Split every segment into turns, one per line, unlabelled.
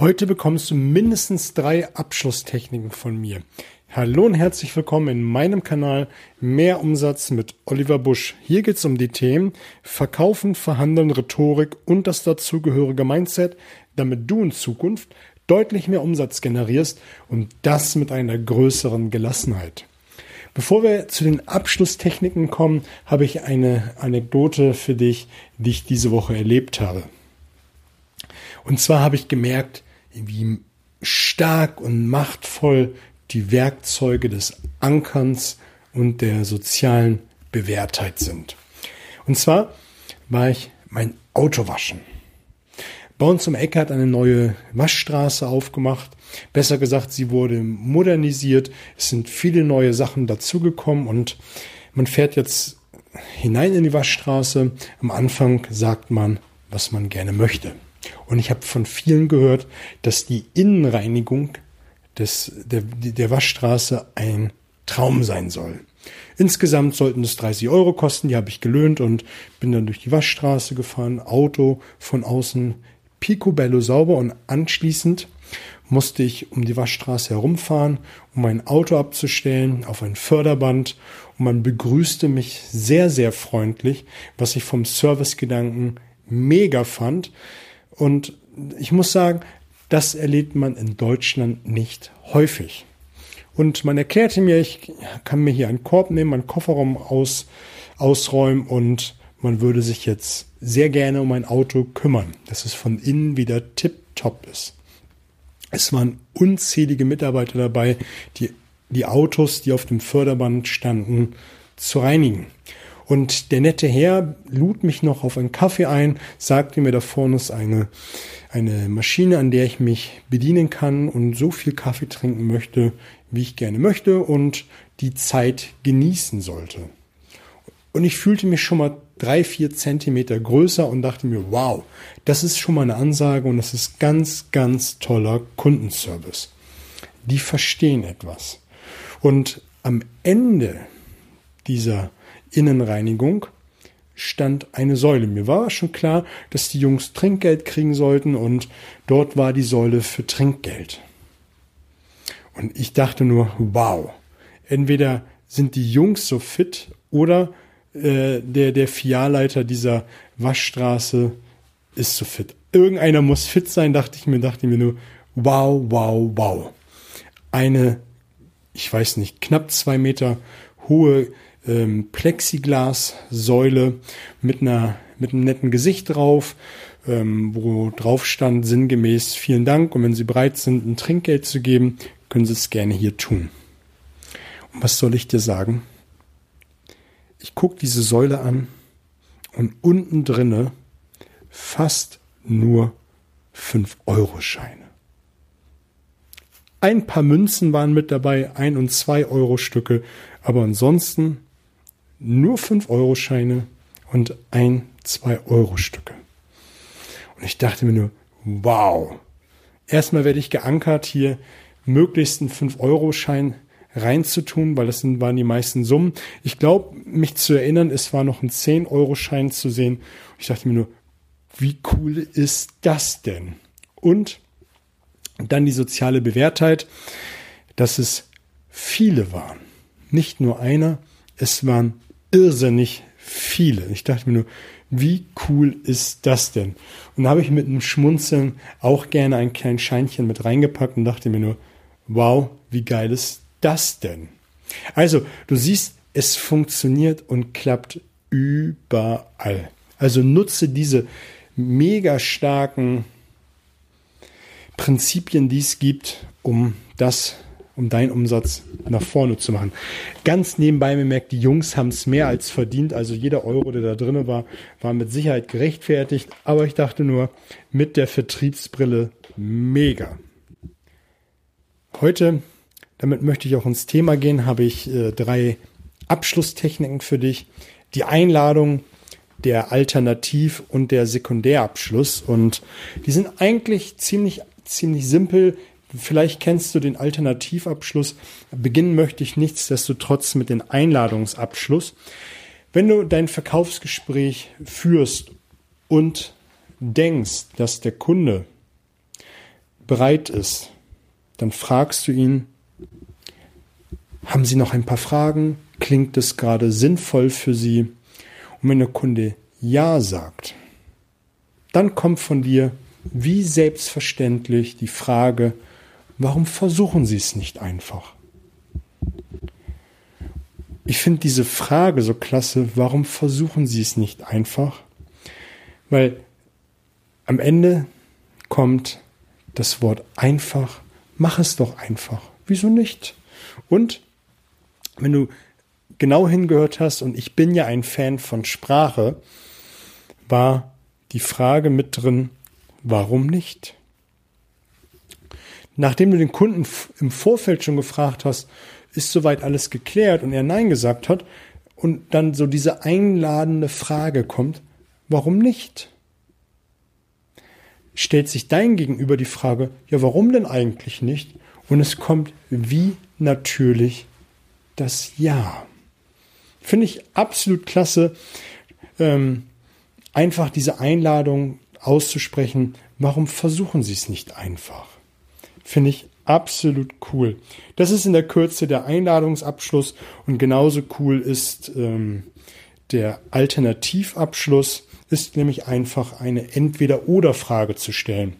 Heute bekommst du mindestens drei Abschlusstechniken von mir. Hallo und herzlich willkommen in meinem Kanal Mehr Umsatz mit Oliver Busch. Hier geht es um die Themen Verkaufen, Verhandeln, Rhetorik und das dazugehörige Mindset, damit du in Zukunft deutlich mehr Umsatz generierst und das mit einer größeren Gelassenheit. Bevor wir zu den Abschlusstechniken kommen, habe ich eine Anekdote für dich, die ich diese Woche erlebt habe. Und zwar habe ich gemerkt, wie stark und machtvoll die Werkzeuge des Ankerns und der sozialen Bewährtheit sind. Und zwar war ich mein Auto waschen. Bei uns um Eck hat eine neue Waschstraße aufgemacht. Besser gesagt, sie wurde modernisiert. Es sind viele neue Sachen dazugekommen und man fährt jetzt hinein in die Waschstraße. Am Anfang sagt man, was man gerne möchte. Und ich habe von vielen gehört, dass die Innenreinigung des, der, der Waschstraße ein Traum sein soll. Insgesamt sollten es 30 Euro kosten, die habe ich gelöhnt und bin dann durch die Waschstraße gefahren, Auto von außen picobello sauber und anschließend musste ich um die Waschstraße herumfahren, um mein Auto abzustellen auf ein Förderband und man begrüßte mich sehr, sehr freundlich, was ich vom Servicegedanken mega fand. Und ich muss sagen, das erlebt man in Deutschland nicht häufig. Und man erklärte mir, ich kann mir hier einen Korb nehmen, meinen Kofferraum aus, ausräumen und man würde sich jetzt sehr gerne um ein Auto kümmern, dass es von innen wieder tipptopp ist. Es waren unzählige Mitarbeiter dabei, die die Autos, die auf dem Förderband standen, zu reinigen. Und der nette Herr lud mich noch auf einen Kaffee ein, sagte mir, da vorne ist eine, eine Maschine, an der ich mich bedienen kann und so viel Kaffee trinken möchte, wie ich gerne möchte und die Zeit genießen sollte. Und ich fühlte mich schon mal drei, vier Zentimeter größer und dachte mir, wow, das ist schon mal eine Ansage und das ist ganz, ganz toller Kundenservice. Die verstehen etwas. Und am Ende dieser Innenreinigung stand eine Säule. Mir war schon klar, dass die Jungs Trinkgeld kriegen sollten und dort war die Säule für Trinkgeld. Und ich dachte nur, wow, entweder sind die Jungs so fit oder äh, der, der Filialleiter dieser Waschstraße ist so fit. Irgendeiner muss fit sein, dachte ich mir, dachte mir nur, wow, wow, wow. Eine, ich weiß nicht, knapp zwei Meter hohe ähm, Plexiglassäule mit einer mit einem netten Gesicht drauf, ähm, wo drauf stand sinngemäß vielen Dank und wenn Sie bereit sind, ein Trinkgeld zu geben, können Sie es gerne hier tun. Und was soll ich dir sagen? Ich gucke diese Säule an und unten drinne fast nur 5-Euro-Scheine. Ein paar Münzen waren mit dabei, ein und zwei Euro Stücke, aber ansonsten nur 5-Euro-Scheine und ein 2-Euro-Stücke. Und ich dachte mir nur, wow. Erstmal werde ich geankert, hier möglichst einen 5-Euro-Schein reinzutun, weil das waren die meisten Summen. Ich glaube, mich zu erinnern, es war noch ein 10-Euro-Schein zu sehen. Ich dachte mir nur, wie cool ist das denn? Und dann die soziale Bewährtheit, dass es viele waren. Nicht nur einer, es waren irrsinnig viele. Ich dachte mir nur, wie cool ist das denn? Und da habe ich mit einem Schmunzeln auch gerne ein kleines Scheinchen mit reingepackt und dachte mir nur, wow, wie geil ist das denn? Also, du siehst, es funktioniert und klappt überall. Also nutze diese mega starken Prinzipien, die es gibt, um das um deinen Umsatz nach vorne zu machen. Ganz nebenbei bemerkt, die Jungs haben es mehr als verdient. Also jeder Euro, der da drin war, war mit Sicherheit gerechtfertigt. Aber ich dachte nur, mit der Vertriebsbrille mega. Heute, damit möchte ich auch ins Thema gehen, habe ich äh, drei Abschlusstechniken für dich. Die Einladung, der Alternativ- und der Sekundärabschluss. Und die sind eigentlich ziemlich, ziemlich simpel. Vielleicht kennst du den Alternativabschluss. Beginnen möchte ich nichtsdestotrotz mit dem Einladungsabschluss. Wenn du dein Verkaufsgespräch führst und denkst, dass der Kunde bereit ist, dann fragst du ihn, haben Sie noch ein paar Fragen? Klingt es gerade sinnvoll für Sie? Und wenn der Kunde Ja sagt, dann kommt von dir wie selbstverständlich die Frage, warum versuchen Sie es nicht einfach? Ich finde diese Frage so klasse, warum versuchen Sie es nicht einfach? Weil am Ende kommt das Wort einfach, mach es doch einfach. Wieso nicht? Und wenn du genau hingehört hast, und ich bin ja ein Fan von Sprache, war die Frage mit drin, warum nicht? Nachdem du den Kunden im Vorfeld schon gefragt hast, ist soweit alles geklärt und er Nein gesagt hat und dann so diese einladende Frage kommt, warum nicht? Stellt sich dein Gegenüber die Frage, ja, warum denn eigentlich nicht? Und es kommt wie natürlich das Ja. Finde ich absolut klasse, ähm, einfach diese Einladung auszusprechen. Warum versuchen Sie es nicht einfach? Finde ich absolut cool. Das ist in der Kürze der Einladungsabschluss und genauso cool ist ähm, der Alternativabschluss, ist nämlich einfach eine Entweder-Oder-Frage zu stellen.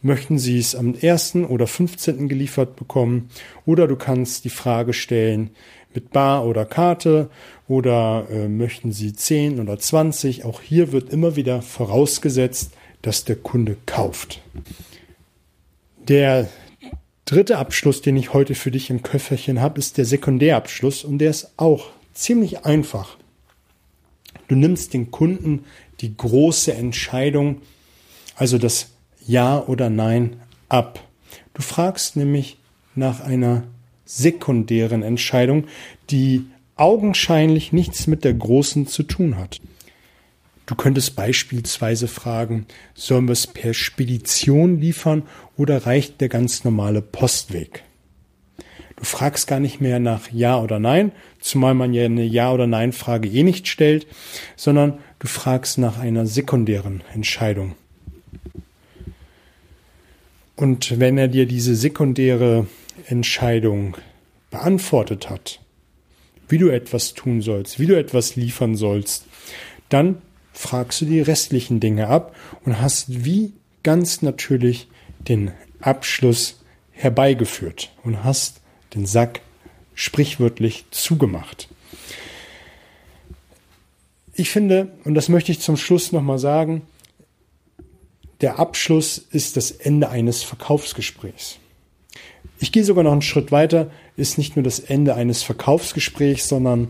Möchten Sie es am 1. oder 15. geliefert bekommen? Oder du kannst die Frage stellen mit Bar oder Karte oder äh, möchten Sie 10 oder 20? Auch hier wird immer wieder vorausgesetzt, dass der Kunde kauft. Der dritte Abschluss, den ich heute für dich im Köfferchen habe, ist der Sekundärabschluss und der ist auch ziemlich einfach. Du nimmst den Kunden die große Entscheidung, also das Ja oder Nein, ab. Du fragst nämlich nach einer sekundären Entscheidung, die augenscheinlich nichts mit der großen zu tun hat. Du könntest beispielsweise fragen, sollen wir es per Spedition liefern oder reicht der ganz normale Postweg? Du fragst gar nicht mehr nach Ja oder Nein, zumal man ja eine Ja oder Nein Frage eh nicht stellt, sondern du fragst nach einer sekundären Entscheidung. Und wenn er dir diese sekundäre Entscheidung beantwortet hat, wie du etwas tun sollst, wie du etwas liefern sollst, dann fragst du die restlichen Dinge ab und hast wie ganz natürlich den Abschluss herbeigeführt und hast den Sack sprichwörtlich zugemacht. Ich finde, und das möchte ich zum Schluss nochmal sagen, der Abschluss ist das Ende eines Verkaufsgesprächs. Ich gehe sogar noch einen Schritt weiter, ist nicht nur das Ende eines Verkaufsgesprächs, sondern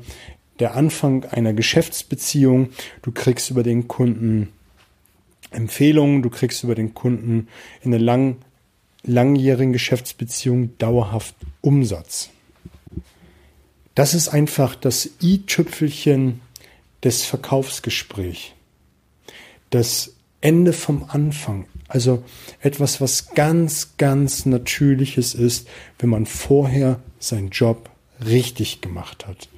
der Anfang einer Geschäftsbeziehung. Du kriegst über den Kunden Empfehlungen, du kriegst über den Kunden in einer lang, langjährigen Geschäftsbeziehung dauerhaft Umsatz. Das ist einfach das i-Tüpfelchen des Verkaufsgesprächs. Das Ende vom Anfang. Also etwas, was ganz, ganz Natürliches ist, wenn man vorher seinen Job richtig gemacht hat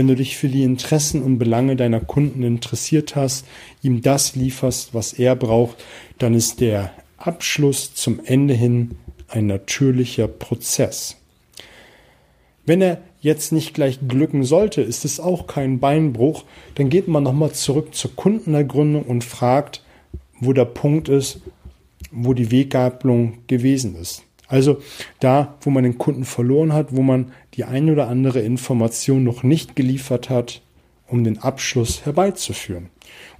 wenn du dich für die Interessen und Belange deiner Kunden interessiert hast, ihm das lieferst, was er braucht, dann ist der Abschluss zum Ende hin ein natürlicher Prozess. Wenn er jetzt nicht gleich glücken sollte, ist es auch kein Beinbruch, dann geht man nochmal zurück zur Kundenergründung und fragt, wo der Punkt ist, wo die Weggabelung gewesen ist. Also da, wo man den Kunden verloren hat, wo man die eine oder andere Information noch nicht geliefert hat, um den Abschluss herbeizuführen.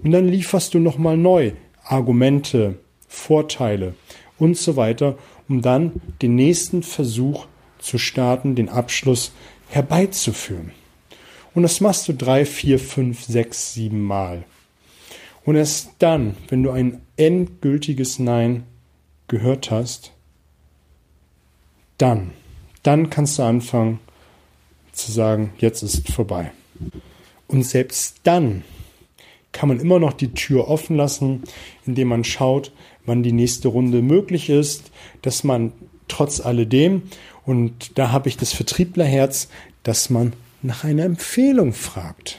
Und dann lieferst du nochmal neu Argumente, Vorteile und so weiter, um dann den nächsten Versuch zu starten, den Abschluss herbeizuführen. Und das machst du drei, vier, fünf, sechs, sieben Mal. Und erst dann, wenn du ein endgültiges Nein gehört hast, dann, dann kannst du anfangen zu sagen, jetzt ist vorbei. Und selbst dann kann man immer noch die Tür offen lassen, indem man schaut, wann die nächste Runde möglich ist, dass man trotz alledem, und da habe ich das Vertrieblerherz, dass man nach einer Empfehlung fragt.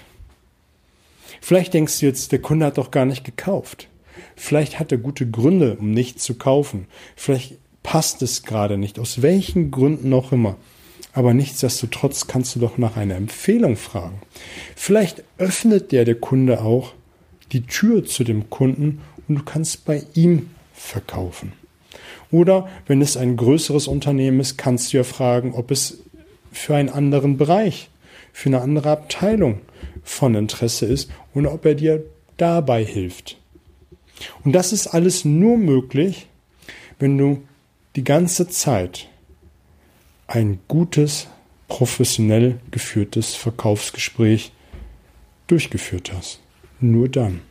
Vielleicht denkst du jetzt, der Kunde hat doch gar nicht gekauft. Vielleicht hat er gute Gründe, um nicht zu kaufen. Vielleicht passt es gerade nicht, aus welchen Gründen auch immer. Aber nichtsdestotrotz kannst du doch nach einer Empfehlung fragen. Vielleicht öffnet der der Kunde auch die Tür zu dem Kunden und du kannst bei ihm verkaufen. Oder wenn es ein größeres Unternehmen ist, kannst du ja fragen, ob es für einen anderen Bereich, für eine andere Abteilung von Interesse ist und ob er dir dabei hilft. Und das ist alles nur möglich, wenn du die ganze Zeit ein gutes, professionell geführtes Verkaufsgespräch durchgeführt hast. Nur dann.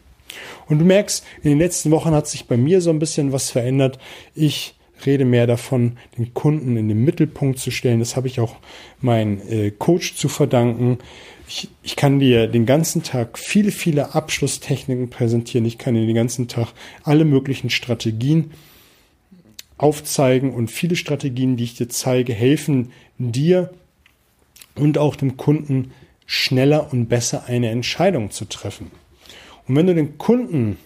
Und du merkst, in den letzten Wochen hat sich bei mir so ein bisschen was verändert. Ich rede mehr davon, den Kunden in den Mittelpunkt zu stellen. Das habe ich auch meinem äh, Coach zu verdanken. Ich, ich kann dir den ganzen Tag viele, viele Abschlusstechniken präsentieren. Ich kann dir den ganzen Tag alle möglichen Strategien aufzeigen und viele Strategien, die ich dir zeige, helfen dir und auch dem Kunden schneller und besser eine Entscheidung zu treffen. Und wenn du den Kunden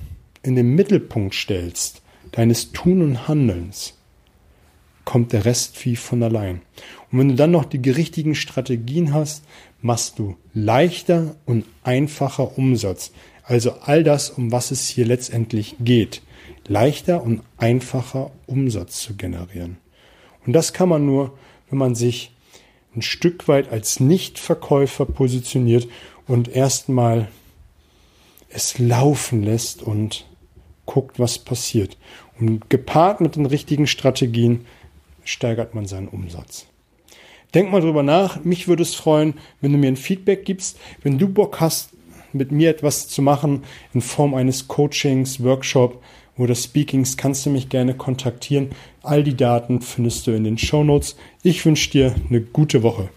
in den Mittelpunkt stellst, deines Tun und Handelns, kommt der Rest wie von allein. Und wenn du dann noch die richtigen Strategien hast, machst du leichter und einfacher Umsatz. Also all das, um was es hier letztendlich geht leichter und einfacher Umsatz zu generieren. Und das kann man nur, wenn man sich ein Stück weit als Nichtverkäufer positioniert und erstmal es laufen lässt und guckt, was passiert. Und gepaart mit den richtigen Strategien steigert man seinen Umsatz. Denk mal drüber nach. Mich würde es freuen, wenn du mir ein Feedback gibst. Wenn du Bock hast, mit mir etwas zu machen in Form eines Coachings, Workshop, oder Speakings kannst du mich gerne kontaktieren. All die Daten findest du in den Show Notes. Ich wünsche dir eine gute Woche.